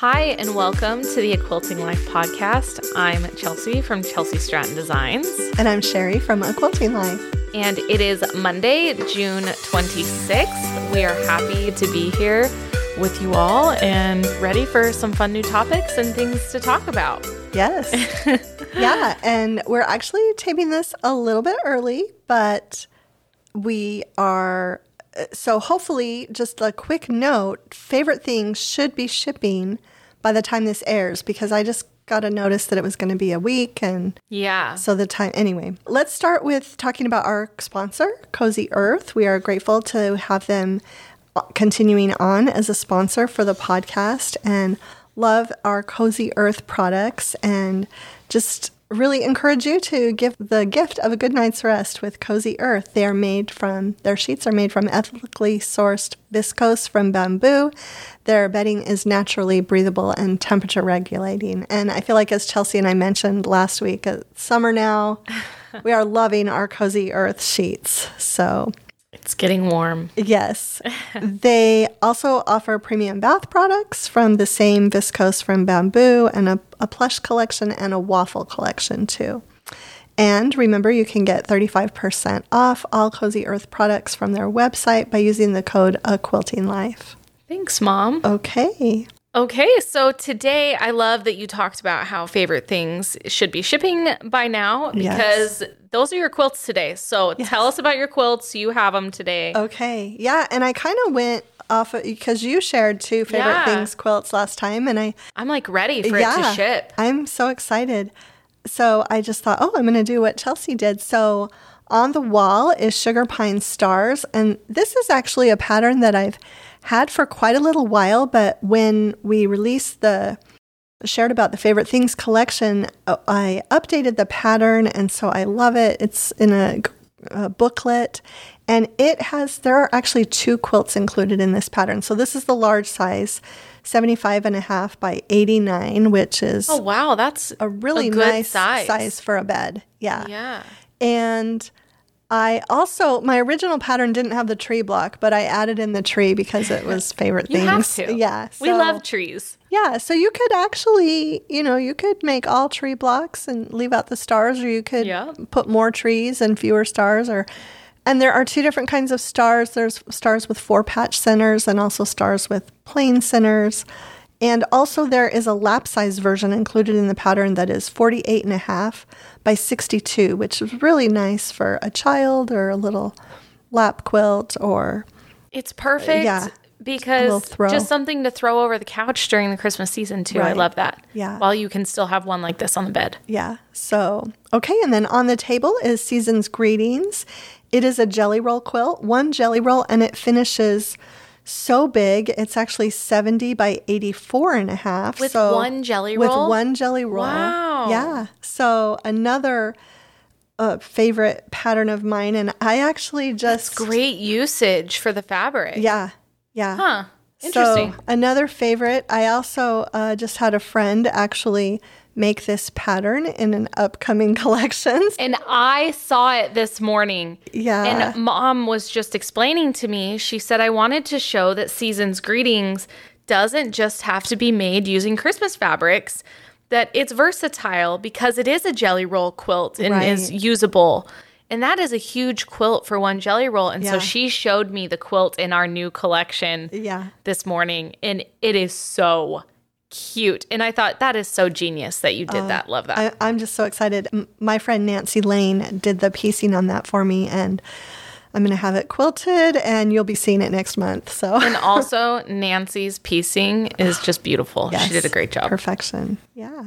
Hi, and welcome to the A Quilting Life podcast. I'm Chelsi from Chelsi Stratton Designs. And I'm Sherri from A Quilting Life. And it is Monday, June 26th. We are happy to be here with you all and ready for some fun new topics and things to talk about. Yes. yeah. And we're actually taping this a little bit early, but we are. So, hopefully, just a quick note favorite things should be shipping by the time this airs because I just got a notice that it was going to be a week and yeah. so the time anyway let's start with talking about our sponsor cozy earth. We are grateful to have them uh, continuing on as a sponsor for the podcast and love our cozy earth products and just really encourage you to give the gift of a good night's rest with Cozy Earth. They are made from, their sheets are made from ethically sourced viscose from bamboo. Their bedding is naturally breathable and temperature regulating. And I feel like, as Chelsi and I mentioned last week, it's summer now. we are loving our Cozy Earth sheets. So, it's getting warm. Yes. they also offer premium bath products from the same viscose from bamboo and a, a, plush collection and a waffle collection too. And remember, you can get 35% off all Cozy Earth products from their website by using the code A Quilting Life. Thanks, Mom. Okay. Okay, so today I love that you talked about how favorite things should be shipping by now because yes. those are your quilts today. So yes. tell us about your quilts. You have them today. Okay. Yeah, and I kind of went off of, because you shared two favorite yeah. things quilts last time and I I'm like ready for yeah, it to ship. I'm so excited. So I just thought, "Oh, I'm going to do what Chelsi did." So on the wall is sugar pine stars and this is actually a pattern that I've had for quite a little while, but when we released the shared about the favorite things collection, uh, I updated the pattern and so I love it. It's in a, a booklet and it has there are actually two quilts included in this pattern. So this is the large size 75 and a half by 89, which is Oh wow, that's a really a nice size. size for a bed. Yeah. Yeah. And I also my original pattern didn't have the tree block, but I added in the tree because it was favorite you things. Have to. Yeah, so, we love trees. Yeah, so you could actually, you know, you could make all tree blocks and leave out the stars, or you could yeah. put more trees and fewer stars, or and there are two different kinds of stars. There's stars with four patch centers and also stars with plain centers. And also there is a lap size version included in the pattern that is 48 and a half by 62, which is really nice for a child or a little lap quilt or It's perfect. Yeah. Because just something to throw over the couch during the Christmas season too. Right. I love that. Yeah. While you can still have one like this on the bed. Yeah. So, okay, and then on the table is Season's Greetings. It is a jelly roll quilt, one jelly roll and it finishes so big. It's actually 70 by 84 and a half. With so one jelly roll? With one jelly roll. Wow. Yeah. So another uh, favorite pattern of mine. And I actually just. That's great usage for the fabric. Yeah. Yeah. Huh. Interesting. So another favorite. I also uh, just had a friend actually make this pattern in an upcoming collections. And I saw it this morning. Yeah. And mom was just explaining to me, she said, I wanted to show that Season's Greetings doesn't just have to be made using Christmas fabrics, that it's versatile because it is a jelly roll quilt and right. is usable. And that is a huge quilt for one jelly roll. And yeah. so she showed me the quilt in our new collection yeah. this morning. And it is so cute. And I thought that is so genius that you did uh, that. Love that. I, am just so excited. My friend Nancy Lane did the piecing on that for me, and I'm going to have it quilted, and you'll be seeing it next month. So, and also Nancy's piecing is just beautiful. Yes, she did a great job. Perfection. Yeah.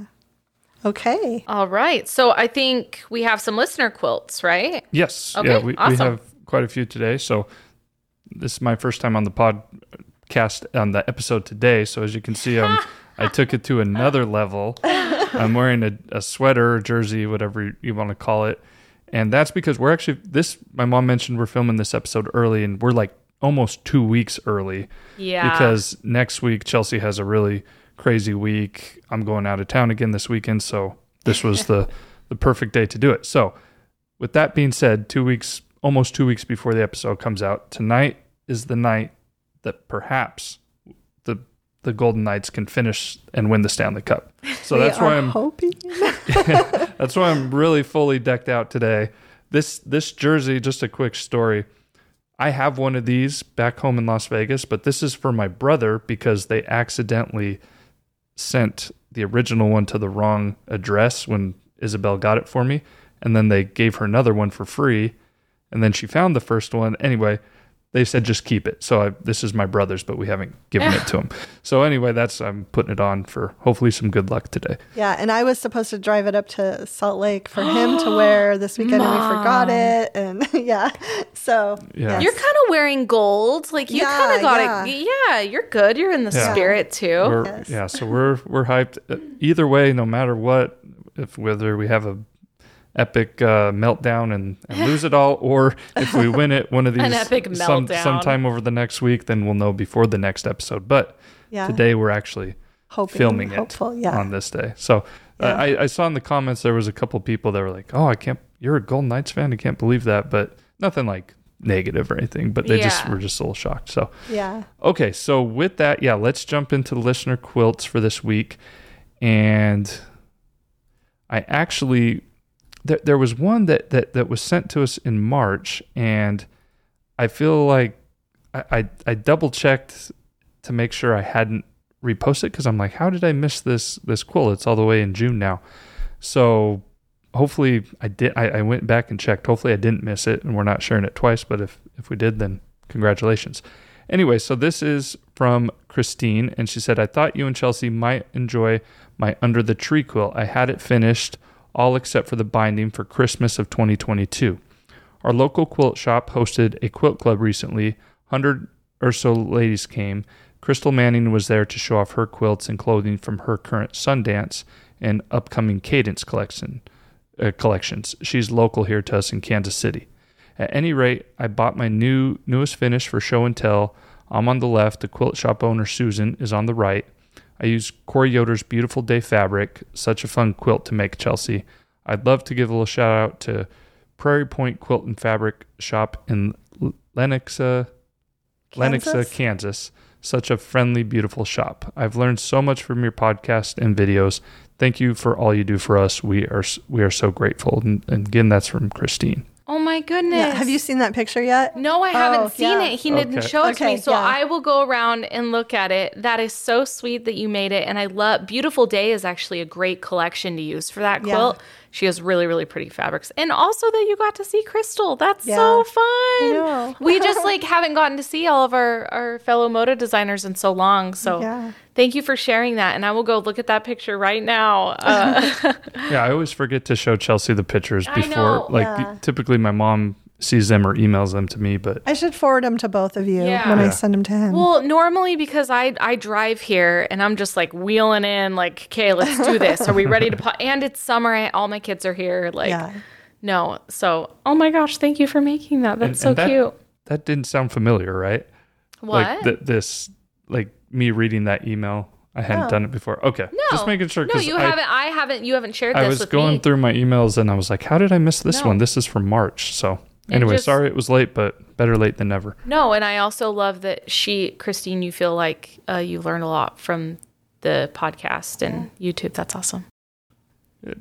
Okay. All right. So I think we have some listener quilts, right? Yes. Okay, yeah, we, awesome. we have quite a few today. So this is my first time on the podcast on the episode today. So as you can see, I'm I took it to another level. I'm wearing a, a sweater, or jersey, whatever you want to call it. And that's because we're actually, this, my mom mentioned we're filming this episode early and we're like almost two weeks early. Yeah. Because next week, Chelsi has a really crazy week. I'm going out of town again this weekend. So this was the, the perfect day to do it. So, with that being said, two weeks, almost two weeks before the episode comes out, tonight is the night that perhaps the Golden Knights can finish and win the Stanley Cup. So that's why I'm hoping. that's why I'm really fully decked out today. This this jersey, just a quick story. I have one of these back home in Las Vegas, but this is for my brother because they accidentally sent the original one to the wrong address when Isabel got it for me, and then they gave her another one for free, and then she found the first one. Anyway, they said just keep it. So I, this is my brother's, but we haven't given it to him. So anyway, that's I'm putting it on for hopefully some good luck today. Yeah, and I was supposed to drive it up to Salt Lake for him to wear this weekend, and we forgot it. And yeah, so Yeah. yes. You're kind of wearing gold. Like you Yeah, kind of got it. Yeah, you're good. You're in the Yeah. spirit too. Yes. Yeah, so we're we're hyped. Uh, Either way, no matter what, if whether we have a epic uh, meltdown and, and lose it all, or if we win it, one of these epic some, meltdown. sometime over the next week, then we'll know before the next episode. But yeah, today we're actually hoping, filming it yeah. on this day. So uh, Yeah. I, I saw in the comments there was a couple people that were like, "Oh, I can't. You're a Golden Knights fan. I can't believe that." But nothing like negative or anything. But they just were just a little shocked. So. yeah, Okay, so with that, yeah, let's jump into the listener quilts for this week. And I actually there, there was one that, that that was sent to us in March, and I feel like I I, I double checked to make sure I hadn't reposted because I'm like, how did I miss this this quilt? It's all the way in June now. So hopefully I did I, I went back and checked. Hopefully I didn't miss it and we're not sharing it twice, but if if we did then congratulations. Anyway, so this is from Christine, and she said, I thought you and Chelsi might enjoy my Under the Tree quilt. I had it finished, all except for the binding for Christmas of 2022. Our local quilt shop hosted a quilt club recently. 100 or so ladies came. Crystal Manning was there to show off her quilts and clothing from her current Sundance and upcoming Cadence collection uh, collections. She's local here to us in Kansas City. At any rate, I bought my new newest finish for show and tell. I'm on the left. The quilt shop owner Susan is on the right. I used Corey Yoder's Beautiful Day fabric. Such a fun quilt to make, Chelsi. I'd love to give a little shout out to Prairie Point Quilt and Fabric Shop in Lenexa, Lenexa, Kansas? Kansas. Such a friendly, beautiful shop. I've learned so much from your podcast and videos. Thank you for all you do for us. We are we are so grateful. And, and again, that's from Christine. Oh my goodness. yeah. Have you seen that picture yet? No, I haven't Oh, seen yeah. it. He didn't show it to me. So yeah. I will go around and look at it. That is so sweet that you made it. And I love Beautiful Day is actually a great collection to use for that Yeah. quilt. She has really, really pretty fabrics. And also that you got to see Crystal. That's Yeah. so fun. know. we just like haven't gotten to see all of our, our fellow moda designers in so long. So Yeah. thank you for sharing that. And I will go look at that picture right now. Uh, Yeah, I always forget to show Chelsi the pictures before. Like Yeah. typically, my mom sees them or emails them to me, but I should forward them to both of you Yeah. when I send them to him. Well, normally because I I drive here and I'm just like wheeling in, like, okay, let's do this. Are we ready to? Po-? And it's summer. I, all my kids are here. Like, yeah. no. So, oh my gosh, thank you for making that. That's And- so and that- cute. that didn't sound familiar, right? What? Like th- this, like me reading that email. I hadn't No. done it before. Okay, no, just making sure. No, 'cause you I, haven't. I haven't. You haven't shared I this was with going me. through my emails and I was like, how did I miss this No. one? This is from March. So And anyway, just- sorry it was late, but better late than never. No, and I also love that she, Christine. You feel like uh, you learned a lot from the podcast and YouTube. That's awesome.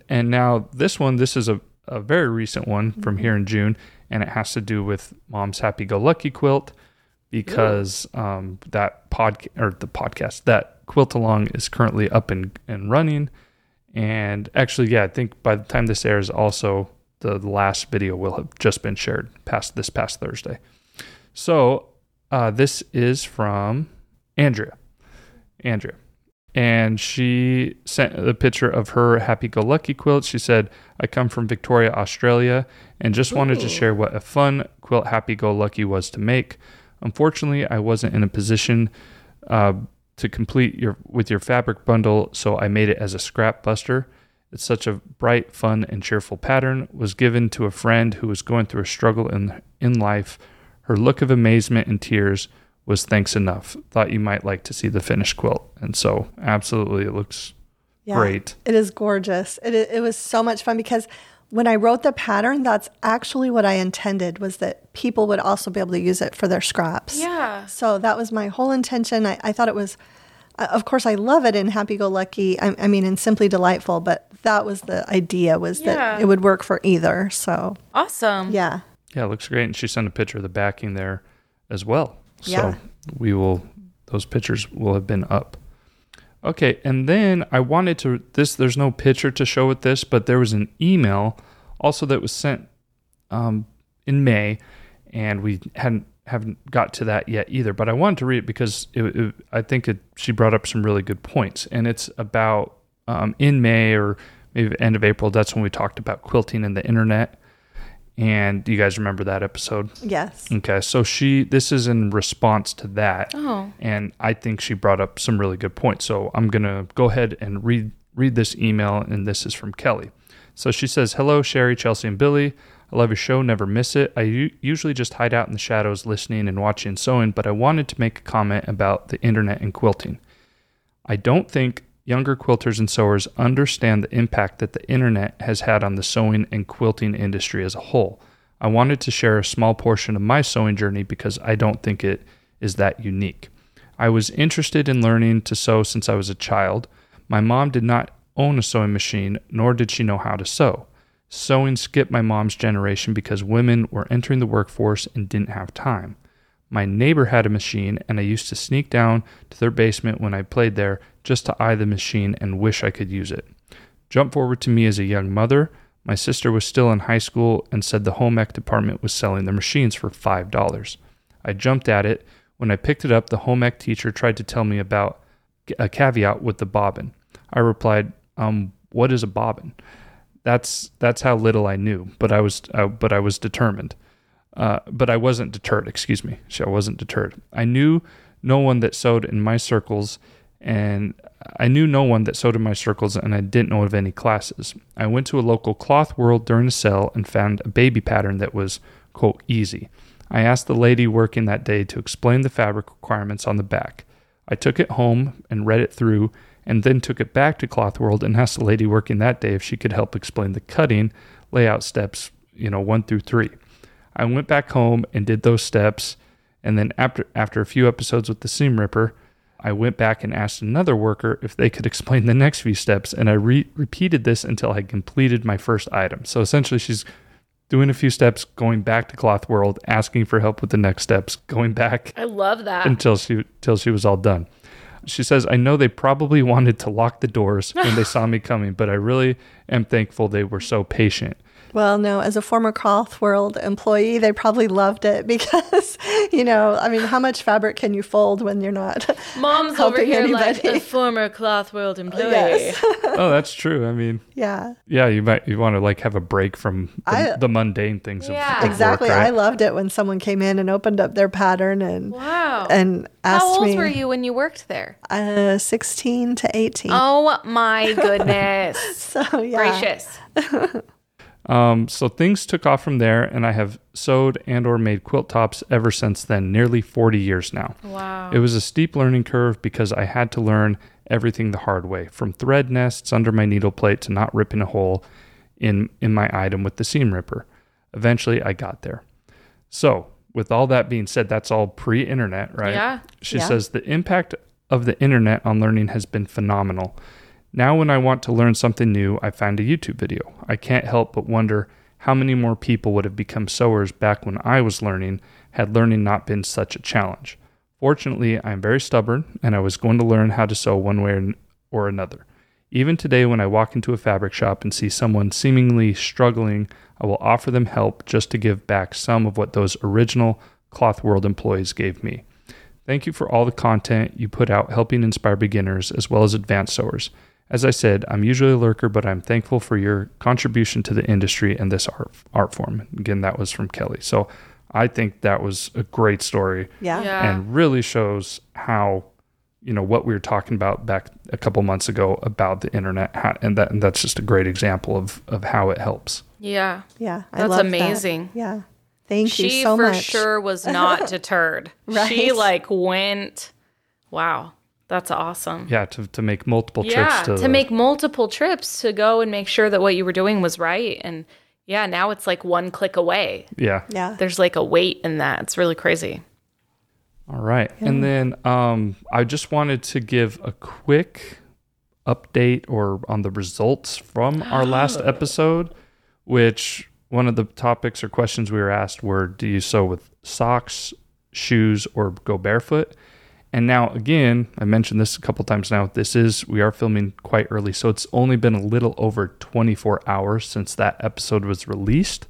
And now this one, this is a, a very recent one from Mm-hmm. here in June, and it has to do with Mom's Happy Go Lucky quilt because um, that pod or the podcast that quilt along is currently up and, and running. And actually, yeah, I think by the time this airs, also the, last video will have just been shared past this past Thursday. So uh, this is from Andrea. Andrea and she sent a picture of her happy go lucky quilt. She said, I come from Victoria, Australia, and just wanted to share what a fun quilt happy go lucky was to make. Unfortunately, I wasn't in a position uh, to complete your with your fabric bundle, so I made it as a scrap buster. It's such a bright, fun, and cheerful pattern. Was given to a friend who was going through a struggle in in life. Her look of amazement and tears was thanks enough. Thought you might like to see the finished quilt, and so absolutely, it looks Yeah. great. It is gorgeous. It, it was so much fun because when I wrote the pattern, that's actually what I intended was that people would also be able to use it for their scraps. Yeah. So that was my whole intention. I, I thought it was of course, I love it in Happy Go Lucky. I, I mean, in Simply Delightful, but that was the idea was Yeah. that it would work for either. So Awesome. yeah, Yeah, it looks great. And she sent a picture of the backing there as well. So Yeah. we will, those pictures will have been up. Okay. And then I wanted to, this, there's no picture to show with this, but there was an email also that was sent um, in May, and we hadn't, haven't got to that yet either. But I wanted to read it because it, it, I think it, she brought up some really good points. And it's about um, in May or maybe end of April, that's when we talked about quilting and the internet. And you guys remember that episode? yes, Okay, so she this is in response to that, Oh. and I think she brought up some really good points. So I'm gonna go ahead and read read this email, and this is from Kelly. So she says, "Hello, Sherri, Chelsi, and Billy. I love your show. Never miss it. I u- usually just hide out in the shadows, listening and watching sewing, but I wanted to make a comment about the internet and quilting. I don't think." Younger quilters and sewers understand the impact that the internet has had on the sewing and quilting industry as a whole. I wanted to share a small portion of my sewing journey because I don't think it is that unique. I was interested in learning to sew since I was a child. My mom did not own a sewing machine, nor did she know how to sew. Sewing skipped my mom's generation because women were entering the workforce and didn't have time. My neighbor had a machine, and I used to sneak down to their basement when I played there just to eye the machine and wish I could use it. Jump forward to me as a young mother. My sister was still in high school and said the home ec department was selling their machines for $5. I jumped at it. When I picked it up, the home ec teacher tried to tell me about a caveat with the bobbin. I replied, um, what is a bobbin? That's that's how little I knew, but I was uh, but I was determined. Uh, but I wasn't deterred. Excuse me. I wasn't deterred. I knew no one that sewed in my circles, and I knew no one that sewed in my circles, and I didn't know of any classes. I went to a local cloth world during a sale and found a baby pattern that was quote easy. I asked the lady working that day to explain the fabric requirements on the back. I took it home and read it through, and then took it back to Cloth World and asked the lady working that day if she could help explain the cutting layout steps, you know, one through three. I went back home and did those steps, and then after after a few episodes with the seam ripper, I went back and asked another worker if they could explain the next few steps, and I re- repeated this until I completed my first item. So essentially, she's doing a few steps, going back to Cloth World, asking for help with the next steps, going back I love that. until she until she was all done. She says, "I know they probably wanted to lock the doors when they saw me coming, but I really am thankful they were so patient." Well, no, as a former Cloth World employee, they probably loved it because, you know, I mean, how much fabric can you fold when you're not Mom's over helping here like a former Cloth World employee. Yes. oh, that's true. I mean, yeah, yeah, you might you want to like have a break from the, I- the mundane things of, Yeah. of work, exactly. right? I loved it when someone came in and opened up their pattern and Wow. and asked How old me, were you when you worked there? Uh, 16 to 18. Oh my goodness. so, yeah. Gracious. Um, so things took off from there, and I have sewed and or made quilt tops ever since then, nearly 40 years now. Wow. It was a steep learning curve because I had to learn everything the hard way, from thread nests under my needle plate to not ripping a hole in in my item with the seam ripper. Eventually, I got there. So, with all that being said, that's all pre-internet, right? Yeah. She Yeah. says the impact of the internet on learning has been phenomenal. Now, when I want to learn something new, I find a YouTube video. I can't help but wonder how many more people would have become sewers back when I was learning had learning not been such a challenge. Fortunately, I am very stubborn and I was going to learn how to sew one way or another. Even today, when I walk into a fabric shop and see someone seemingly struggling, I will offer them help just to give back some of what those original Cloth World employees gave me. Thank you for all the content you put out helping inspire beginners as well as advanced sewers. As I said, I'm usually a lurker, but I'm thankful for your contribution to the industry and this art, art form. Again, that was from Kelly. So I think that was a great story Yeah. Yeah. and really shows how, you know, what we were talking about back a couple months ago about the internet. How, and, that, and that's just a great example of, of how it helps. yeah. Yeah. I That's love that. amazing. Yeah. Thank She you so much. She for sure was not deterred. She like went, wow, that's awesome. Yeah, to, to make multiple Yeah, trips to, to the- make multiple trips to go and make sure that what you were doing was right. And yeah, now it's like one click away. Yeah. Yeah. There's like a weight in that. It's really crazy. All right. And then um, I just wanted to give a quick update or on the results from our last episode, which one of the topics or questions we were asked were do you sew with socks, shoes, or go barefoot? And now, again, I mentioned this a couple times now. This is, we are filming quite early. So it's only been a little over 24 hours since that episode was released.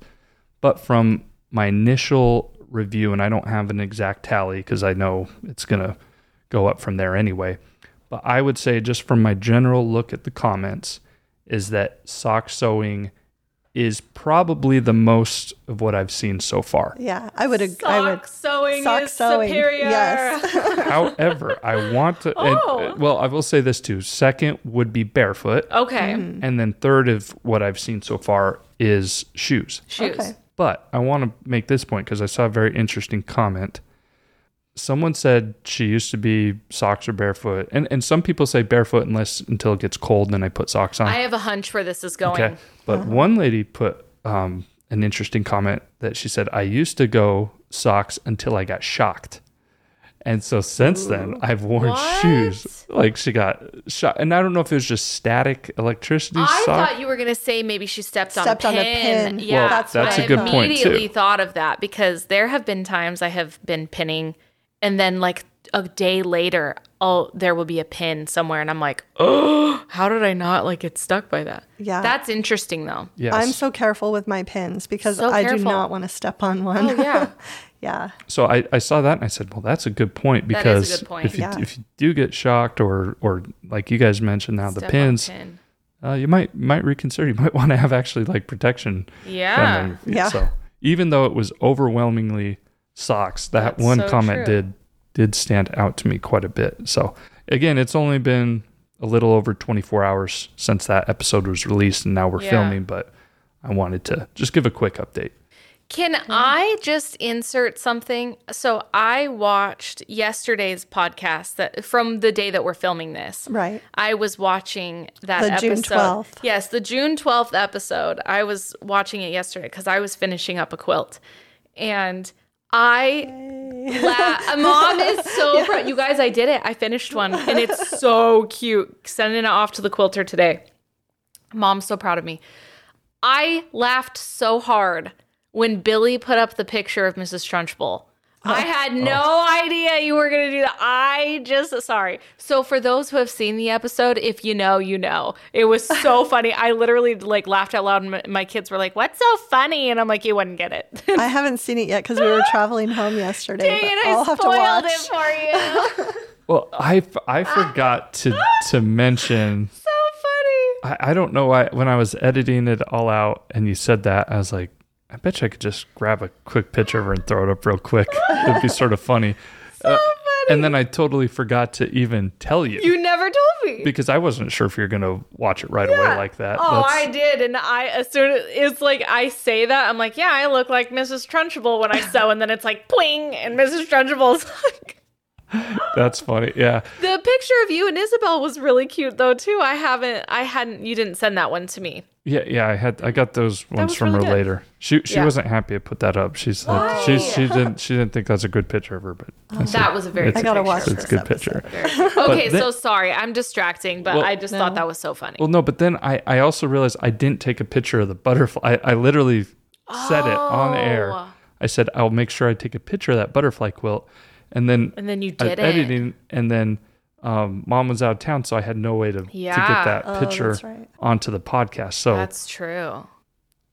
But from my initial review, and I don't have an exact tally because I know it's going to go up from there anyway. But I would say, just from my general look at the comments, is that sock sewing is probably the most of what I've seen so far. Yeah, I would. ag- I would. Sewing sock is sewing, superior. yes. However, I want to, Oh. uh, well, I will say this too. Second would be barefoot. Okay. And then third of what I've seen so far is shoes. Shoes. Okay. But I want to make this point because I saw a very interesting comment. Someone said she used to be socks or barefoot. And, and some people say barefoot unless until it gets cold and then I put socks on. I have a hunch where this is going. Okay. But one lady put um, an interesting comment that she said, I used to go socks until I got shocked. And so since then, I've worn What? shoes. Like she got shot. And I don't know if it was just static electricity I sock. thought you were gonna say maybe she stepped, Stepped on on a a pin. pin. Yeah, Well, that's that's what a I good thought. point immediately thought of that because there have been times I have been pinning, and then like a day later, oh, there will be a pin somewhere, and I'm like, oh, how did I not like get stuck by that? Yeah. that's interesting though. Yes. I'm so careful with my pins because So I do not want to step on one. Oh yeah, yeah. so I, I saw that and I said, well, that's a good point That is a because good point. if you Yeah. if you do get shocked or or like you guys mentioned now the Step on pins, pin. uh, you might might reconsider. You might want to have actually like protection Yeah. Yeah. So even though it was overwhelmingly socks, that That's one so comment true. did did stand out to me quite a bit. So again, it's only been a little over 24 hours since that episode was released, and now we're Yeah. filming. But I wanted to just give a quick update. Can I just insert something? So I watched yesterday's podcast that from the day that we're filming this. Right. I was watching that The June episode. 12th. Yes, the June 12th episode. I was watching it yesterday because I was finishing up a quilt. And I la- mom is so proud. You guys, I did it. I finished one and it's so cute. Sending it off to the quilter today. Mom's so proud of me. I laughed so hard when Billy put up the picture of Mrs. Trunchbull. I oh. had oh. no idea you were going to do that. I just, sorry. So, for those who have seen the episode, if you know, you know. It was so funny. I literally like laughed out loud, and my, my kids were like, What's so funny? And I'm like, You wouldn't get it. I haven't seen it yet because we were traveling home yesterday. Dang it, I'll I have to spoiled watch. it for you. Well, I, f- I forgot to to mention. so funny. I, I don't know why when I was editing it all out and you said that I was like, I bet you I could just grab a quick picture of her and throw it up real quick. It'd be sort of funny. Uh, and then I totally forgot to even tell you, You never told me. because I wasn't sure if you're gonna watch it right away like that. Oh, That's- I did, and I as soon as it's like I say that, I'm like, yeah, I look like Mrs. Trunchbull when I sew, and then it's like, pling, and Mrs. Trunchbull's like. that's funny. Yeah, The picture of you and Isabel was really cute though too. I haven't, I hadn't, you didn't send that one to me. yeah, yeah. I had I got those ones from really her good. later. She she Yeah. wasn't happy I put that up. She said Why? she she didn't she didn't think that's a good picture of her, but oh. said, That was a very. I good gotta picture. watch it's a good picture. Okay, then- so sorry, I'm distracting, but Well- I just No. thought that was so funny. Well, no, but then I, I also realized I didn't take a picture of the butterfly. I, I literally said it on air. Oh. I said I'll make sure I take a picture of that butterfly quilt, and then and then you I was did it. editing, and then um, mom was out of town, so I had no way to, to get that Oh, picture right. onto the podcast. So That's true.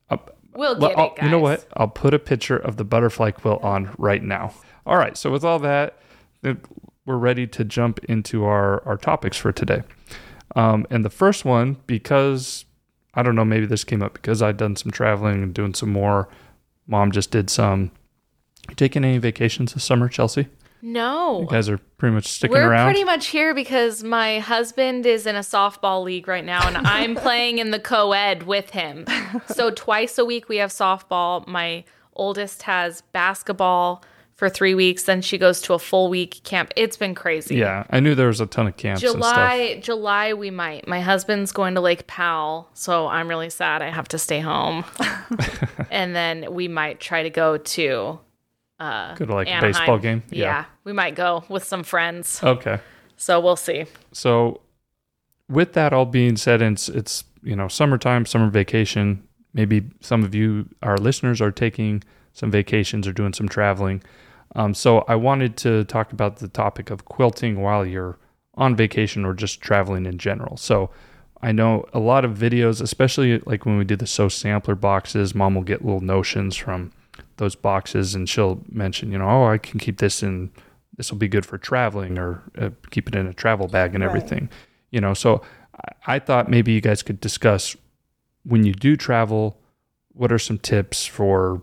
uh, We'll well, get I'll- it, guys. you know what? I'll put a picture of the butterfly quilt on right now. All right. So with all that, we're ready to jump into our our topics for today. Um, and the first one, because I don't know, maybe this came up because I'd done some traveling and doing some more. Mom just did some. You taking any vacations this summer, Chelsi? No. You guys are pretty much sticking We're around. pretty much here because my husband is in a softball league right now, and I'm playing in the co ed with him. So, twice a week we have softball. My oldest has basketball for three weeks, then she goes to a full week camp. It's been crazy. yeah, I knew there was a ton of camps and stuff. July, July, we might. My husband's going to Lake Powell, so I'm really sad I have to stay home. and then we might try to go to uh, Go to like a baseball game? Yeah. Yeah. we might go with some friends. Okay. So we'll see. So, with that all being said, and it's, it's you know summertime, summer vacation. Maybe some of you, our listeners, are taking some vacations or doing some traveling. Um, so, I wanted to talk about the topic of quilting while you're on vacation or just traveling in general. So, I know a lot of videos, especially like when we do the So sampler boxes, mom will get little notions from those boxes and she'll mention, you know, oh, I can keep this in, this will be good for traveling or uh, keep it in a travel bag and Right. everything, you know. So I, I thought maybe you guys could discuss when you do travel, what are some tips for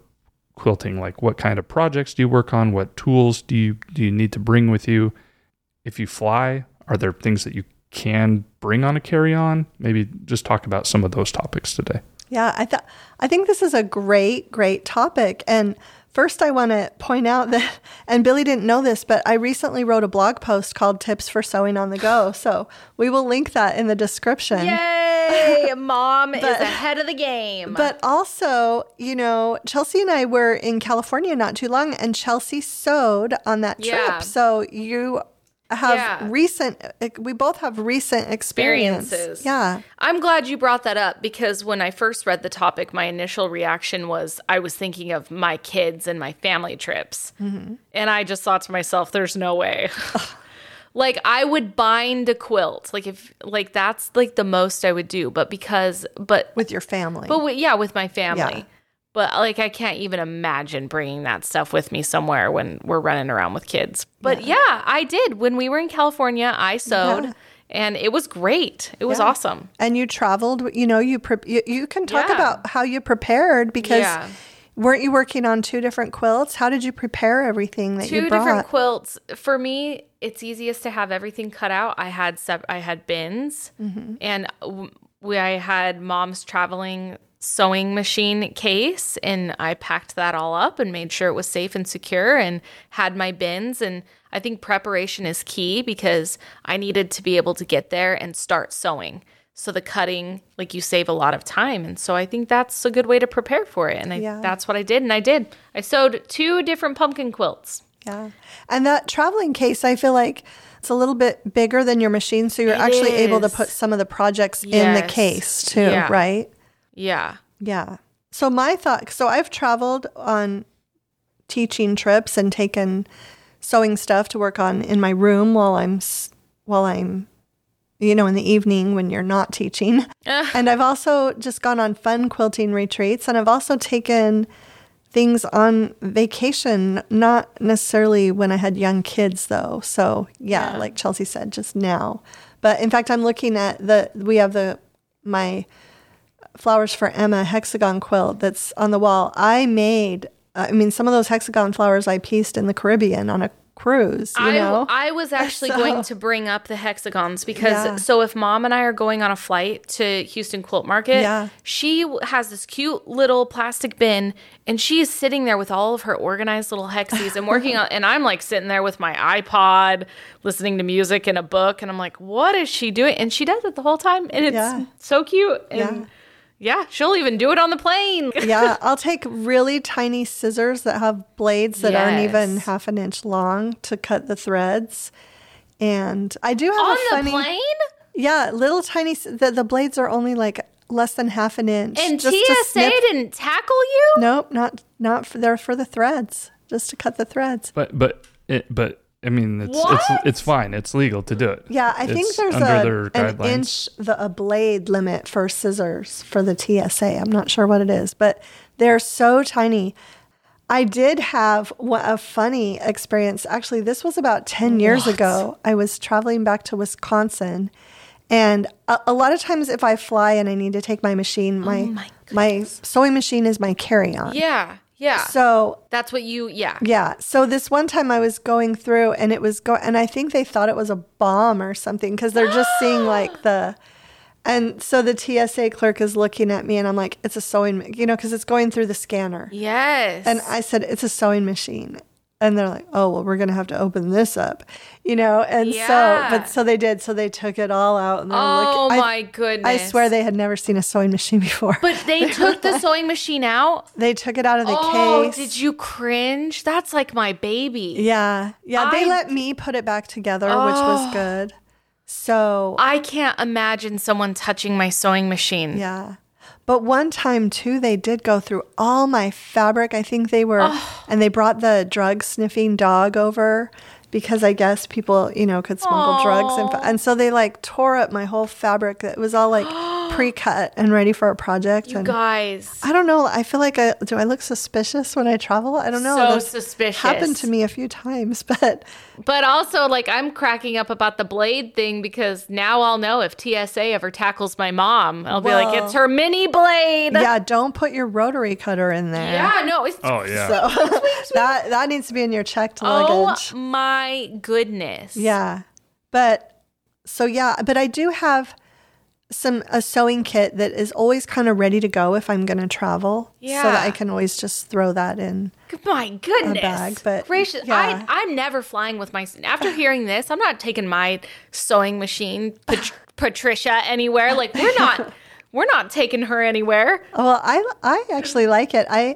quilting? Like what kind of projects do you work on? What tools do you do you need to bring with you? If you fly, are there things that you can bring on a carry-on? Maybe just talk about some of those topics today. Yeah, I thought I think this is a great, great topic. And first, I want to point out that, and Billy didn't know this, but I recently wrote a blog post called "Tips for Sewing on the Go." So we will link that in the description. Yay! Mom is But- ahead of the game. But also, you know, Chelsi and I were in California not too long, and Chelsi sewed on that trip. Yeah. So you have Yeah. recent. We both have recent experience. Experiences. Yeah. I'm glad you brought that up because when I first read the topic, my initial reaction was I was thinking of my kids and my family trips. Mm-hmm. And I just thought to myself, there's no way. like I would bind a quilt. Like if like that's like the most I would do, but because but With your family. but yeah, with my family. Yeah. But like I can't even imagine bringing that stuff with me somewhere when we're running around with kids. But yeah, I did when we were in California. I sewed, Yeah. and it was great. It was Yeah. awesome. and you traveled you know you pre- you, you can talk Yeah. about how you prepared because Yeah. weren't you working on two different quilts how did you prepare everything that Two you brought Two different quilts. For me, it's easiest to have everything cut out. I had sep- I had bins, Mm-hmm. and w- we I had mom's traveling sewing machine case, and I packed that all up and made sure it was safe and secure, and had my bins. And I think preparation is key because I needed to be able to get there and start sewing. So the cutting, like you save a lot of time, and so I think that's a good way to prepare for it. And I, Yeah. that's what I did, and I did. I sewed two different pumpkin quilts. yeah and that traveling case i feel like it's a little bit bigger than your machine so you're It actually able to put some of the projects in the case too Yeah. right Yeah. yeah. So my thought so i've traveled on teaching trips and taken sewing stuff to work on in my room while i'm while i'm you know in the evening when you're not teaching. And i've also just gone on fun quilting retreats and i've also taken things on vacation not necessarily when i had young kids though. So yeah, Yeah. like chelsi said just now. But in fact i'm looking at the we have the my flowers for Emma hexagon quilt that's on the wall. I made, uh, I mean, some of those hexagon flowers I pieced in the Caribbean on a cruise, you I, know? I was actually So- going to bring up the hexagons because Yeah. so if mom and I are going on a flight to Houston Quilt Market, Yeah. she has this cute little plastic bin and she is sitting there with all of her organized little hexies and working on and I'm like sitting there with my iPod listening to music and a book and I'm like what is she doing and she does it the whole time and it's Yeah. so cute and yeah. she'll even do it on the plane. yeah, I'll take really tiny scissors that have blades that aren't even half an inch long to cut the threads. And I do have on a the funny, plane? yeah, little tiny. The, the blades are only like less than half an inch. And just to TSA snip- didn't tackle you? Nope, not not for, they're for the threads, just to cut the threads. But but it, but I mean it's What? it's it's fine. It's legal to do it. Yeah, I think It's there's under a, their an inch the a blade limit for scissors for the TSA. I'm not sure what it is, but they're so tiny. I did have one- a funny experience. Actually, this was about 10 years What? ago. I was traveling back to Wisconsin, and a, a lot of times if I fly and I need to take my machine, my Oh my my sewing machine is my carry-on. Yeah. Yeah. So That's what you, yeah. yeah. So this one time I was going through and it was go and I think they thought it was a bomb or something because they're just seeing like the and so the TSA clerk is looking at me and I'm like, it's a sewing, ma-" you know, because it's going through the scanner. Yes. And I said, it's a sewing machine. And they're like, "Oh, well, we're gonna have to open this up," you know. And Yeah. so, but so they did. So they took it all out, and Oh. I- my goodness. I swear they had never seen a sewing machine before. But they took the sewing machine out. they took it out of the Oh, case. did you cringe? That's like my baby. Yeah, yeah. they let me put it back together, which was oh. good. So I can't imagine someone touching my sewing machine. Yeah. But one time too, they did go through all my fabric. I think they were, and they brought the drug sniffing dog over because I guess people, you know, could smuggle drugs. And, and so they like tore up my whole fabric. It was all like pre cut and ready for a project. You and guys. I don't know. I feel like I, do I look suspicious when I travel? I don't know. So This suspicious. Happened to me a few times, but But also, like, I'm cracking up about the blade thing because now I'll know if TSA ever tackles my mom. I'll be like, it's her mini blade. yeah, don't put your rotary cutter in there. Yeah, no, it's. Oh yeah. So that that needs to be in your checked luggage. Oh luggage. my goodness. Yeah. But so yeah, but I do have some a sewing kit that is always kind of ready to go if I'm going to travel. Yeah. So that I can always just throw that in. My goodness. bag, but Gracious. yeah. I, I'm never flying with my. After hearing this, I'm not taking my sewing machine, Pat- Patricia, anywhere. Like, we're not. We're not taking her anywhere. Well, I I actually like it. I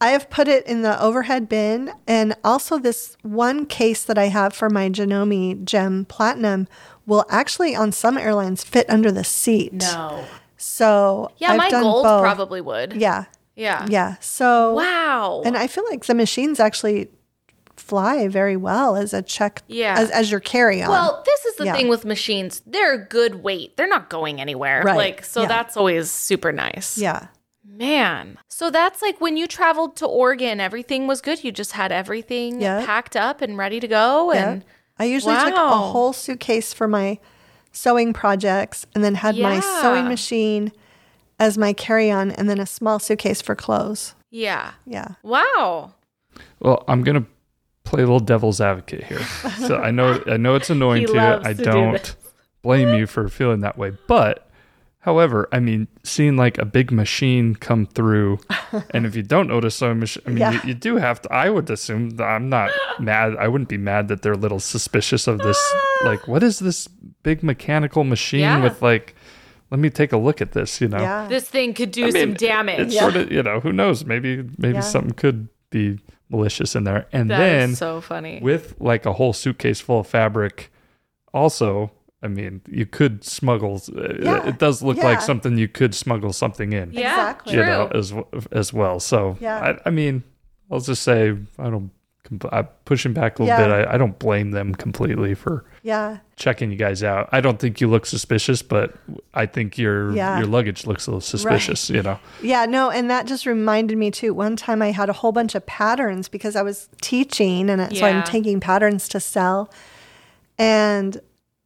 I have put it in the overhead bin and also this one case that I have for my Janome Gem Platinum will actually on some airlines fit under the seat. No. So Yeah, I've my gold both. probably would. Yeah. Yeah. Yeah. So Wow. And I feel like the machines actually fly very well as a check Yeah. as, as your carry on. Well, this is the Yeah. thing with machines. They're a good weight. They're not going anywhere. Right. Like, so Yeah. that's always super nice. yeah. Man. So that's like when you traveled to Oregon, everything was good. You just had everything Yeah. packed up and ready to go. And I usually took a whole suitcase for my sewing projects and then had my sewing machine as my carry on and then a small suitcase for clothes. yeah. Yeah. Wow. Well, I'm gonna play a little devil's advocate here. So I know I know it's annoying to you. I to do don't this. blame you for feeling that way. But however, I mean, seeing like a big machine come through, and if you don't notice sewing machine, I mean, Yeah. you, you do have to. I would assume that I'm not mad. I wouldn't be mad that they're a little suspicious of this. Ah. Like, what is this big mechanical machine Yeah. with like? Let me take a look at this. You know, Yeah. This thing could do I mean, some damage. It's sort of you know who knows maybe maybe Yeah. something could be malicious in there, and That then is so funny. with like a whole suitcase full of fabric, also. I mean, you could smuggle. uh, Yeah, It does look yeah. like something you could smuggle something in. yeah. Exactly. You True. know, as as well. So Yeah. I, I mean, I'll just say I don't. compl- I'm pushing back a little Yeah. bit. I, I don't blame them completely for Yeah. checking you guys out. I don't think you look suspicious, but I think your Yeah. your luggage looks a little suspicious. You know. Yeah, no, and that just reminded me too. One time I had a whole bunch of patterns because I was teaching, and so Yeah. I'm taking patterns to sell, and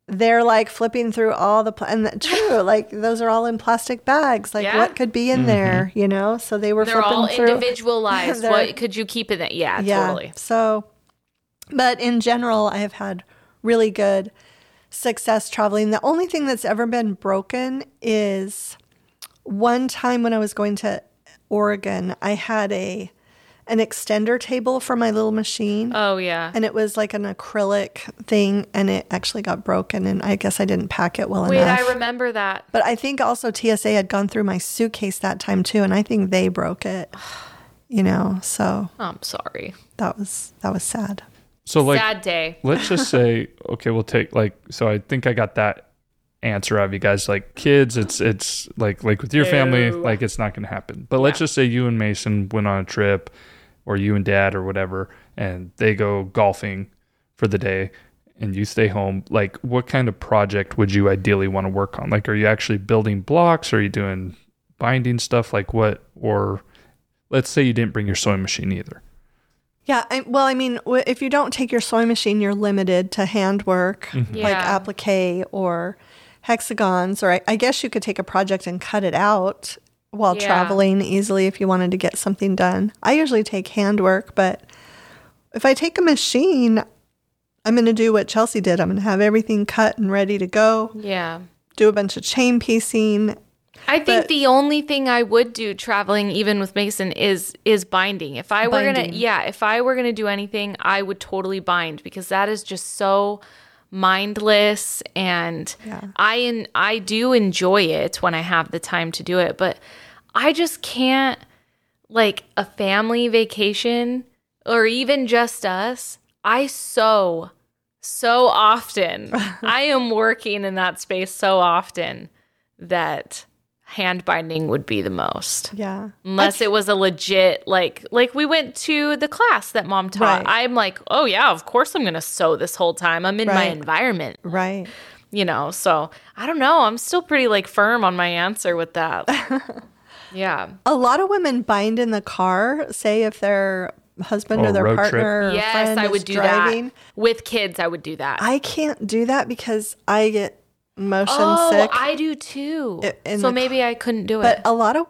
they're like flipping through all the pla- and the, true, like those are all in plastic bags. Like Yeah. what could be in mm-hmm. there, you know? So they were They're flipping all through. individualized. They're- what could you keep in that Yeah, yeah. totally. So, but in general, I have had really good success traveling. The only thing that's ever been broken is one time when I was going to Oregon, I had a an extender table for my little machine. Oh yeah. and it was like an acrylic thing, and it actually got broken. And I guess I didn't pack it well Wait, enough. Wait, I remember that. but I think also TSA had gone through my suitcase that time too, and I think they broke it. You know, so I'm sorry. that was that was sad. So like Sad day. let's just say okay we'll take like so i think i got that answer out of you guys like kids it's it's like like with your family No. like it's not gonna happen but let's just say you and mason went on a trip or you and dad or whatever and they go golfing for the day and you stay home like what kind of project would you ideally want to work on? Like are you actually building blocks? Are you doing binding stuff? Like what or let's say you didn't bring your sewing machine either. Yeah, I, well, I mean, if you don't take your sewing machine, you're limited to handwork mm-hmm. like Yeah. applique or hexagons, or I, I guess you could take a project and cut it out while Yeah. traveling easily if you wanted to get something done. I usually take handwork, but if I take a machine, I'm going to do what Chelsi did. I'm going to have everything cut and ready to go, Yeah. do a bunch of chain piecing, I think But- the only thing I would do traveling even with Mason is is binding. If I were going to yeah, if I were going to do anything, I would totally bind because that is just so mindless and Yeah. I en- I do enjoy it when I have the time to do it, but I just can't like a family vacation or even just us. I so so often. I am working in that space so often that hand binding would be the most. Yeah. Unless it was a legit like like we went to the class that mom taught. Right. I'm like, "Oh yeah, of course I'm going to sew this whole time. I'm in my environment." Right. You know, so I don't know. I'm still pretty like firm on my answer with that. yeah. A lot of women bind in the car, say if their husband Oh, or their road trip. partner or Yes, friend I is would do driving. that. With kids, I would do that. I can't do that because I get motion oh, sick. I do too. In so the maybe I couldn't do it but a lot of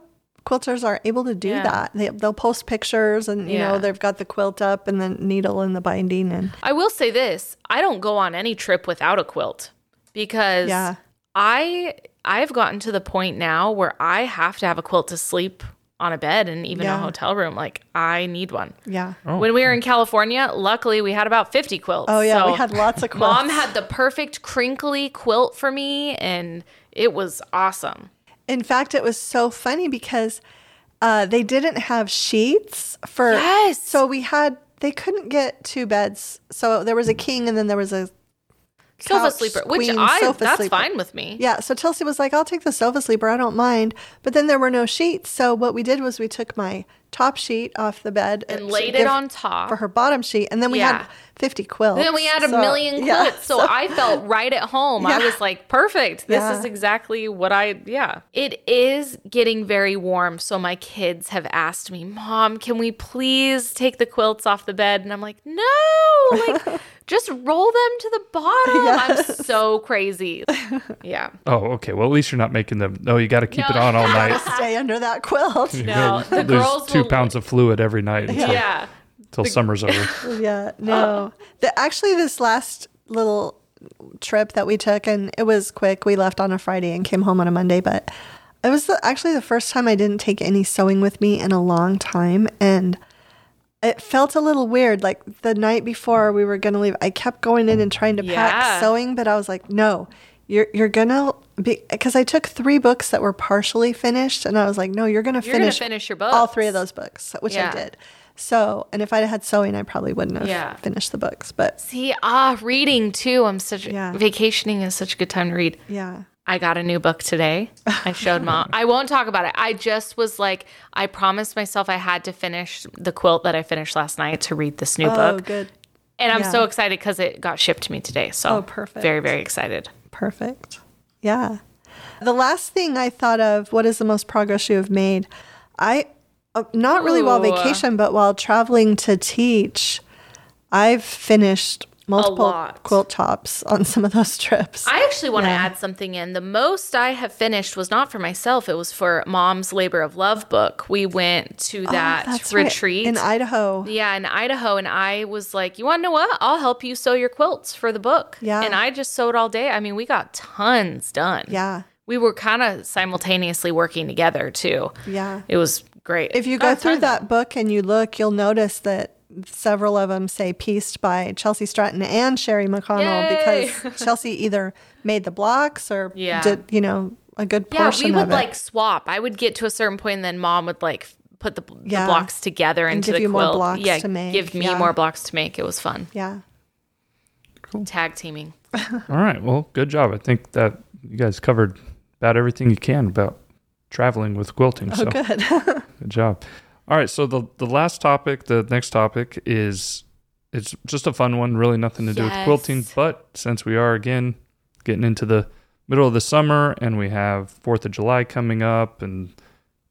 quilters are able to do Yeah. that. They, they'll post pictures and, you know, they've got the quilt up and the needle and the binding. And I will say this: I don't go on any trip without a quilt because Yeah. I I've gotten to the point now where I have to have a quilt to sleep on a bed and even Yeah. a hotel room. Like I need one. yeah. When we were in California, luckily we had about 50 quilts. Oh, yeah. we had lots of quilts. Mom had the perfect crinkly quilt for me and it was awesome. In fact, it was so funny because uh, they didn't have sheets for. Yes. So we had, they couldn't get two beds. So there was a king and then there was a. Sofa sleeper, which I sofa that's sleeper. fine with me. Yeah. So Chelsi was like, I'll take the sofa sleeper. I don't mind. But then there were no sheets. So what we did was we took my top sheet off the bed And laid it on top. for her bottom sheet. And then we Yeah. had 50 quilts. Then we had a So- million yeah, quilts. so, I felt right at home. I was like, perfect. This Yeah. is exactly what I, yeah. It is getting very warm. So my kids have asked me, Mom, can we please take the quilts off the bed? And I'm like, no, like just roll them to the bottom. I'm so crazy. Yeah. Oh, okay. Well, at least you're not making them. No, you got to keep it on all night. Stay under that quilt. No, the Lose girls two will- pounds of fluid every night until, Yeah. until summer's over. Yeah, no. The, actually, this last little trip that we took, and it was quick. We left on a Friday and came home on a Monday, but it was the, actually the first time I didn't take any sewing with me in a long time. And it felt a little weird. Like the night before we were going to leave, I kept going in and trying to Yeah. pack sewing, but I was like, no. You're, you're gonna be because I took three books that were partially finished and I was like, no, you're gonna You're gonna finish finish your all three of those books, which Yeah. I did. So, and if I'd had sewing, I probably wouldn't have Yeah. finished the books. But See, ah, reading too. I'm such Yeah. vacationing is such a good time to read. yeah, I got a new book today. I showed mom. I won't talk about it. I just was like, I promised myself I had to finish the quilt that I finished last night to read this new oh, book. good, And I'm yeah. so excited because it got shipped to me today. So Oh, perfect. Very, very excited. perfect. Yeah. The last thing I thought of, what is the most progress you have made? I, uh, not really while vacation, but while traveling to teach, I've finished multiple lot. quilt tops on some of those trips. I actually want to add something in. The most I have finished was not for myself, it was for mom's labor of love book. We went to oh, that Oh, That's right, retreat. in Idaho. Yeah, in Idaho. And I was like, you want to know what? I'll help you sew your quilts for the book. Yeah. And I just sewed all day. I mean, we got tons done. Yeah. We were kind of simultaneously working together too. Yeah. It was great. If you go a through that book and you look, you'll notice that several of them say pieced by Chelsi Stratton and Sherri McConnell Yay! because Chelsi either made the blocks or Yeah. did, you know, a good portion of them Yeah, we would like swap. I would get to a certain point, and then mom would like put the, the blocks together into give the you more blocks yeah, to make, give me yeah. more blocks to make. It was fun. yeah. Cool. Tag teaming. All right. Well, good job. I think that you guys covered about everything you can about traveling with quilting. Oh, so good. good job. All right. So the the last topic, the next topic is it's just a fun one. Really nothing to do with quilting, but since we are again getting into the middle of the summer and we have Fourth of July coming up, and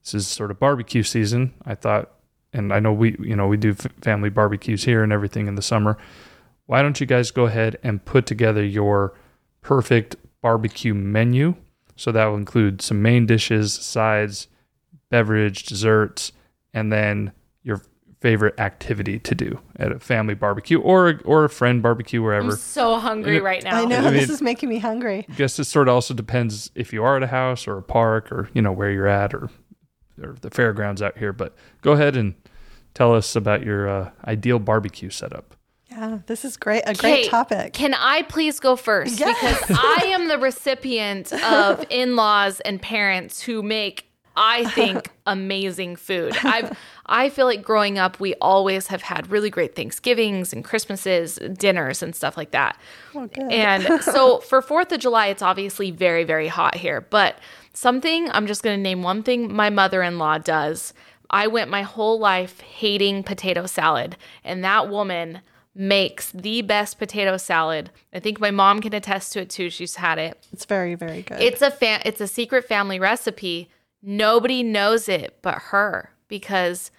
this is sort of barbecue season, I thought, and I know we you know we do f- family barbecues here and everything in the summer. Why don't you guys go ahead and put together your perfect barbecue menu? So that will include some main dishes, sides, beverage, desserts, and then your favorite activity to do at a family barbecue or or a friend barbecue wherever. I'm so hungry right now. I know I this is making me hungry. I guess it sort of also depends if you are at a house or a park or you know where you're at or or the fairgrounds out here. But go ahead and tell us about your uh, ideal barbecue setup. Yeah, this is great. A great Kate, topic. Can I please go first? Yes. Because I am the recipient of in laws and parents who make, I think, amazing food. I've I feel like growing up we always have had really great Thanksgivings and Christmases, dinners and stuff like that. Oh. And so for 4th of July, it's obviously very, very hot here. But something, I'm just going to name one thing my mother in law does. I went my whole life hating potato salad, and that woman makes the best potato salad. I think my mom can attest to it too. She's had it. It's very, very good. It's a fa- it's a secret family recipe. Nobody knows it but her because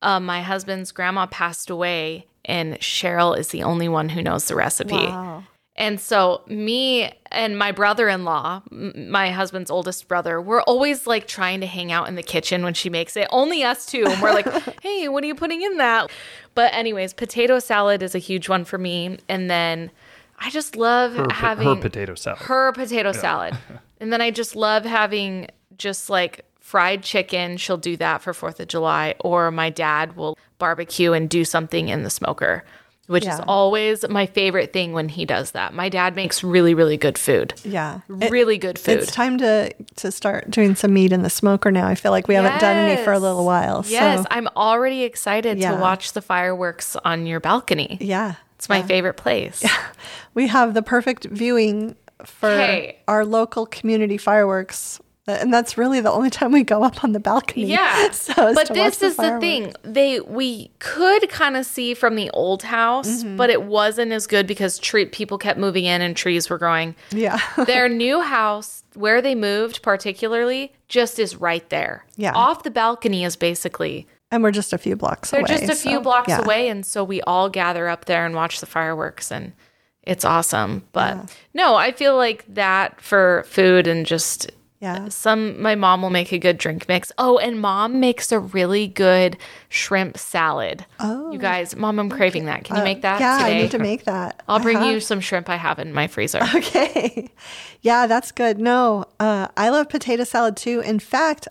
uh, my husband's grandma passed away, and Cheryl is the only one who knows the recipe. wow. And so, me and my brother in law, my husband's oldest brother, we're always like trying to hang out in the kitchen when she makes it. Only us two. And we're like, hey, what are you putting in that? But, anyways, potato salad is a huge one for me. And then I just love Her, having her potato salad. her potato salad. and then I just love having just like fried chicken. She'll do that for 4th of July. Or my dad will barbecue and do something in the smoker, which is always my favorite thing when he does that. My dad makes really, really good food. Yeah. It- Really good food. It's time to to start doing some meat in the smoker now. I feel like we haven't done any for a little while. Yes, So, I'm already excited Yeah. to watch the fireworks on your balcony. yeah. It's my favorite place. We have the perfect viewing for Hey. our local community fireworks. And that's really the only time we go up on the balcony. Yeah. So but this is the fireworks. thing. They we could kind of see from the old house, Mm-hmm. but it wasn't as good because tree people kept moving in and trees were growing. Yeah. Their new house, where they moved particularly, just is right there. Yeah. Off the balcony is basically and we're just a few blocks they're away. just a few blocks yeah. away and so we all gather up there and watch the fireworks and it's awesome. But no, I feel like that for food and just Yeah. some my mom will make a good drink mix. Oh, and mom makes a really good shrimp salad. Oh, you guys, mom, I'm craving that. Can you make that Uh, Yeah, today? I need to make that. I'll bring you some shrimp I have in my freezer. Okay. Yeah, that's good. No, uh, I love potato salad too. In fact,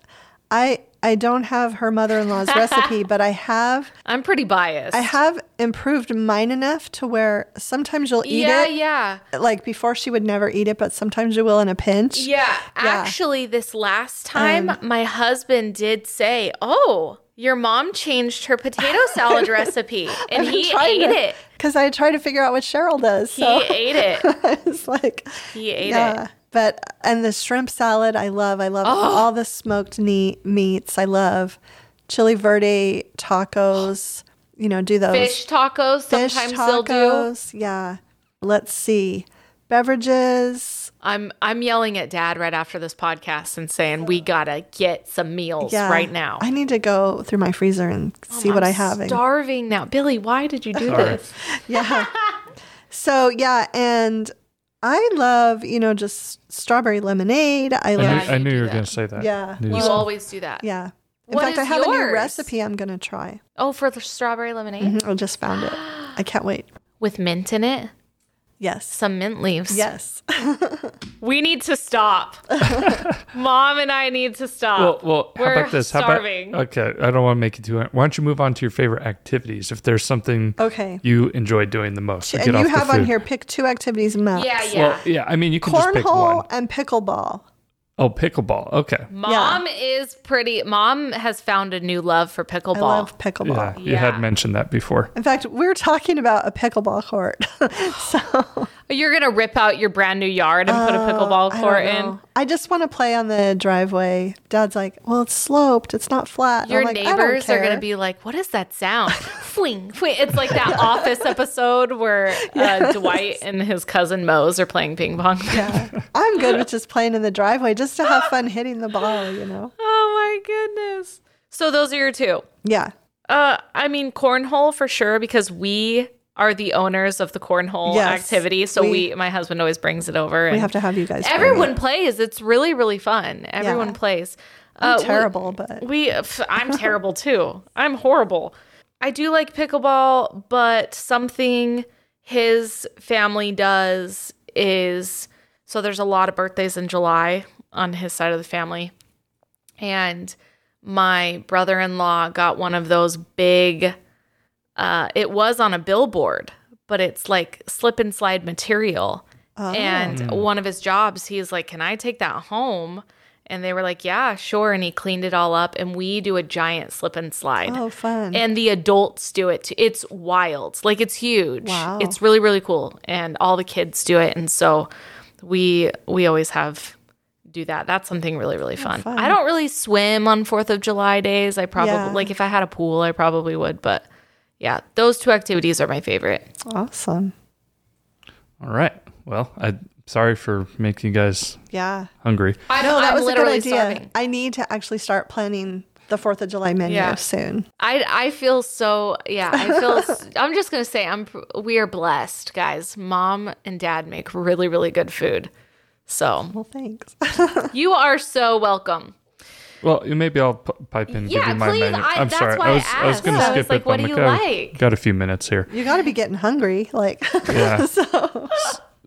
I I don't have her mother-in-law's recipe, but I have I'm pretty biased. I have improved mine enough to where sometimes you'll eat yeah, it. yeah. Yeah. Like before she would never eat it, but sometimes you will in a pinch. Yeah. Actually, this last time, Um, my husband did say, Oh, your mom changed her potato salad recipe. And he ate it. Because I tried to figure out what Cheryl does. He So ate it. it's like He ate yeah. it. But and the shrimp salad I love. I love oh. all the smoked ne- meats. I love chili verde tacos. You know, do those Fish tacos, fish sometimes they'll do. tacos. Yeah. Let's see. Beverages. I'm I'm yelling at dad right after this podcast and saying we gotta get some meals Yeah. right now. I need to go through my freezer and oh, see what I'm I have. Starving now, Billy. Why did you do this? Yeah. so yeah, and I love you know just strawberry lemonade. I I love knew, I knew you were going to say that. Yeah. Knew You you always do that. yeah. In What fact, I is have a new yours? recipe I'm gonna try. Oh, for the strawberry lemonade mm-hmm. I just found it. I can't wait. with mint in it, Yes. some mint leaves. Yes. We need to stop. Mom and I need to stop. Well, well, how We're about this? starving. About okay? I don't want to make you too. Why don't you move on to your favorite activities? If there's something Okay. you enjoy doing the most, and get you off the have on here pick two activities max. yeah, yeah. Well, yeah. I mean, you can just pick Cornhole one. and pickleball. Oh, pickleball. Okay. Mom is pretty. Mom has found a new love for pickleball. I love pickleball. Yeah, you had mentioned that before. In fact, we were talking about a pickleball court. so You're gonna rip out your brand new yard and put a pickleball Oh, I court in. I just want to play on the driveway. Dad's like, "Well, it's sloped. It's not flat." Your like, neighbors are gonna be like, "What is that sound?" Fling, fling. It's like that Office episode where uh, Dwight and his cousin Mose are playing ping pong. Yeah. I'm good with just playing in the driveway, just to have fun hitting the ball. You know. oh my goodness! So those are your two. Yeah. Uh, I mean cornhole for sure because we are the owners of the cornhole Yes, activity. So we- we, my husband always brings it over. We have to have you guys. Everyone it. plays. It's really really fun. Everyone Yeah. plays. I'm Uh, we- terrible, but We, I'm terrible too. I'm horrible. I do like pickleball, but something his family does is so there's a lot of birthdays in July on his side of the family. And my brother-in-law got one of those big uh it was on a billboard, but it's like slip and slide material. And one of his jobs, he's like, "Can I take that home?" And they were like, "Yeah, sure." And he cleaned it all up and we do a giant slip and slide. Oh, fun. And the adults do it too. It's wild. Like it's huge. Wow. It's really really cool and all the kids do it and so we we always have do that. That's something really really fun. fun. I don't really swim on 4th of July days. I probably Yeah. like if I had a pool, I probably would, but yeah, those two activities are my favorite. awesome. All right. Well, I sorry for making you guys Yeah. hungry. I know that I'm was a good literally idea. starving. I need to actually start planning the Fourth of July menu Yeah. soon. I I feel so yeah, I feel I'm just going to say I'm we are blessed, guys. Mom and dad make really really good food. So, Well, thanks. you are so welcome. Well, maybe I'll p- pipe in. Yeah, give you my please, menu. I- I'm that's sorry. why I I was I was going to I was skip like, it. what but do I'm you like, like? Got a few minutes here. you got to be getting hungry. Like, Yeah. so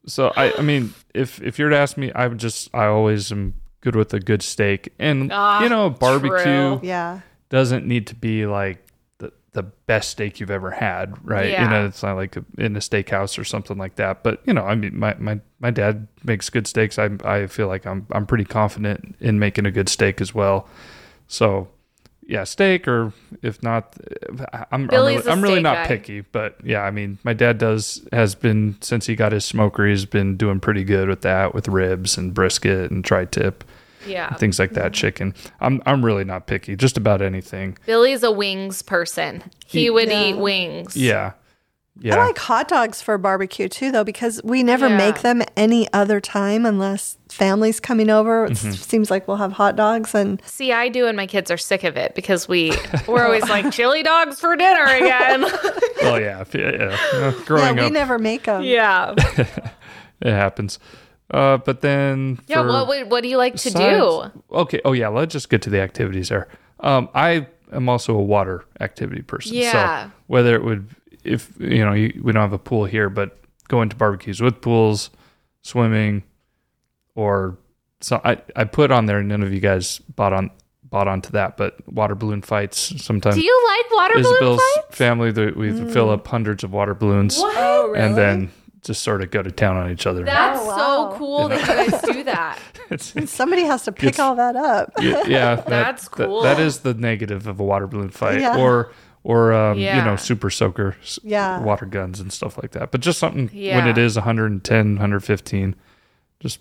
So I, I mean, if if you're to ask me, I would just I always am good with a good steak, and Ah, you know, barbecue true. yeah. doesn't need to be like the best steak you've ever had, right? Yeah. You know, it's not like a, in a steakhouse or something like that. But you know, I mean, my my my dad makes good steaks. I I feel like I'm I'm pretty confident in making a good steak as well. So. Yeah, steak, or if not, I'm I'm really, I'm really not guy. picky, but yeah, I mean, my dad does has been since he got his smoker, he's been doing pretty good with that, with ribs and brisket and tri-tip, Yeah. things like that. Chicken. I'm I'm really not picky, just about anything. Billy's a wings person. He would Yeah. eat wings. Yeah, yeah. I like hot dogs for barbecue too, though, because we never Yeah. make them any other time unless family's coming over. It Mm-hmm. seems like we'll have hot dogs and See, I do, and my kids are sick of it because we we're always like chili dogs for dinner again. well, yeah. yeah, yeah. Uh, yeah, we up, never make them. yeah. it happens. Uh, but then Yeah. for What would what do you like to do? Okay. Oh yeah. Let's just get to the activities there. Um, I am also a water activity person. Yeah. So whether it would, if you know, you, we don't have a pool here, but going to barbecues with pools, swimming, or so I, I put on there. None of you guys bought on bought onto that, but water balloon fights sometimes. Do you like water balloon Isabel's fights? family, that we fill up hundreds of water balloons, What? Oh, really? and then just sort of go to town on each other. That's Oh, wow. so cool that you guys do that. It's- Somebody has to pick all that up. yeah, yeah, that- That's that- cool. that is the negative of a water balloon fight, Yeah. or or um, you know, super soaker, Yeah. water guns and stuff like that. But just something when it is 110, 115, just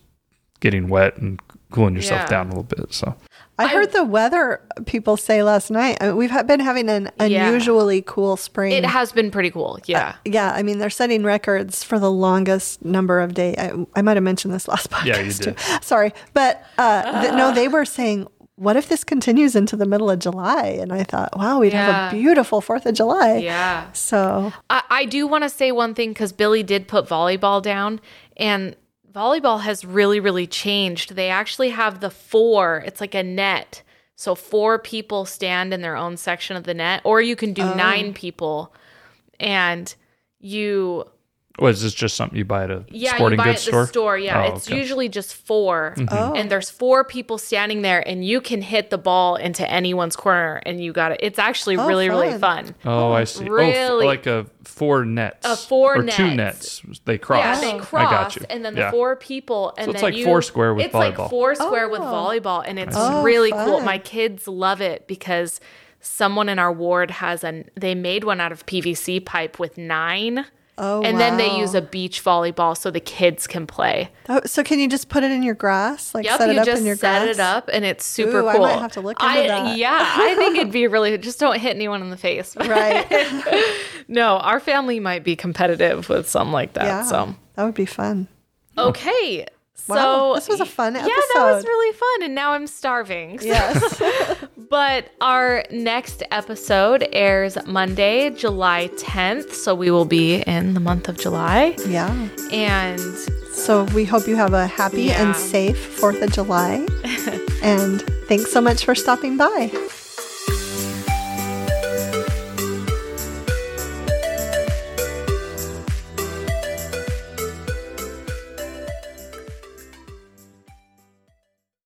getting wet and cooling yourself Yeah. down a little bit. So I heard the weather people say last night. I mean, we've been having an Yeah. unusually cool spring. It has been pretty cool. Yeah. yeah, I mean, they're setting records for the longest number of days. I, I might have mentioned this last podcast Yeah, you did. too. Sorry, but uh, th- no, they were saying, "What if this continues into the middle of July?" And I thought, "Wow, we'd have a beautiful Fourth of July." yeah. So I, I do want to say one thing because Billy did put volleyball down, and volleyball has really, really changed. They actually have the four, it's like a net. So four people stand in their own section of the net, or you can do Oh. nine people. And you, was this just something you buy at a yeah, sporting you buy goods it at store? the store. Yeah, Oh, it's okay. usually just 4 mm-hmm. Oh. and there's four people standing there, and you can hit the ball into anyone's corner, and you got it. It's actually Oh, really, really fun. fun. Oh, I see. Oh, Really? f- like a four nets. A four or two nets. nets. They cross. Yeah, they cross, I got you. and then the Yeah. four people, and So it's then like you, Foursquare with volleyball. it's like four square with Oh. volleyball, and it's Oh, really cool. My kids love it because someone in our ward has an. They made one out of PVC pipe with nine, Oh, and then they use a beach volleyball so the kids can play. Oh, so can you just put it in your grass? Like Yep, set it up just in your set grass? it up, and it's super Ooh, I cool. might have to look into I- that. Yeah, I think it'd be really. Just don't hit anyone in the face. Right. no, our family might be competitive with some like that. yeah. So That would be fun. Okay. Wow, So this was a fun episode. Yeah, that was really fun, and now I'm starving. Yes. But our next episode airs Monday, July 10th. So we will be in the month of July. yeah. And So we hope you have a happy Yeah. and safe 4th of July. and thanks so much for stopping by.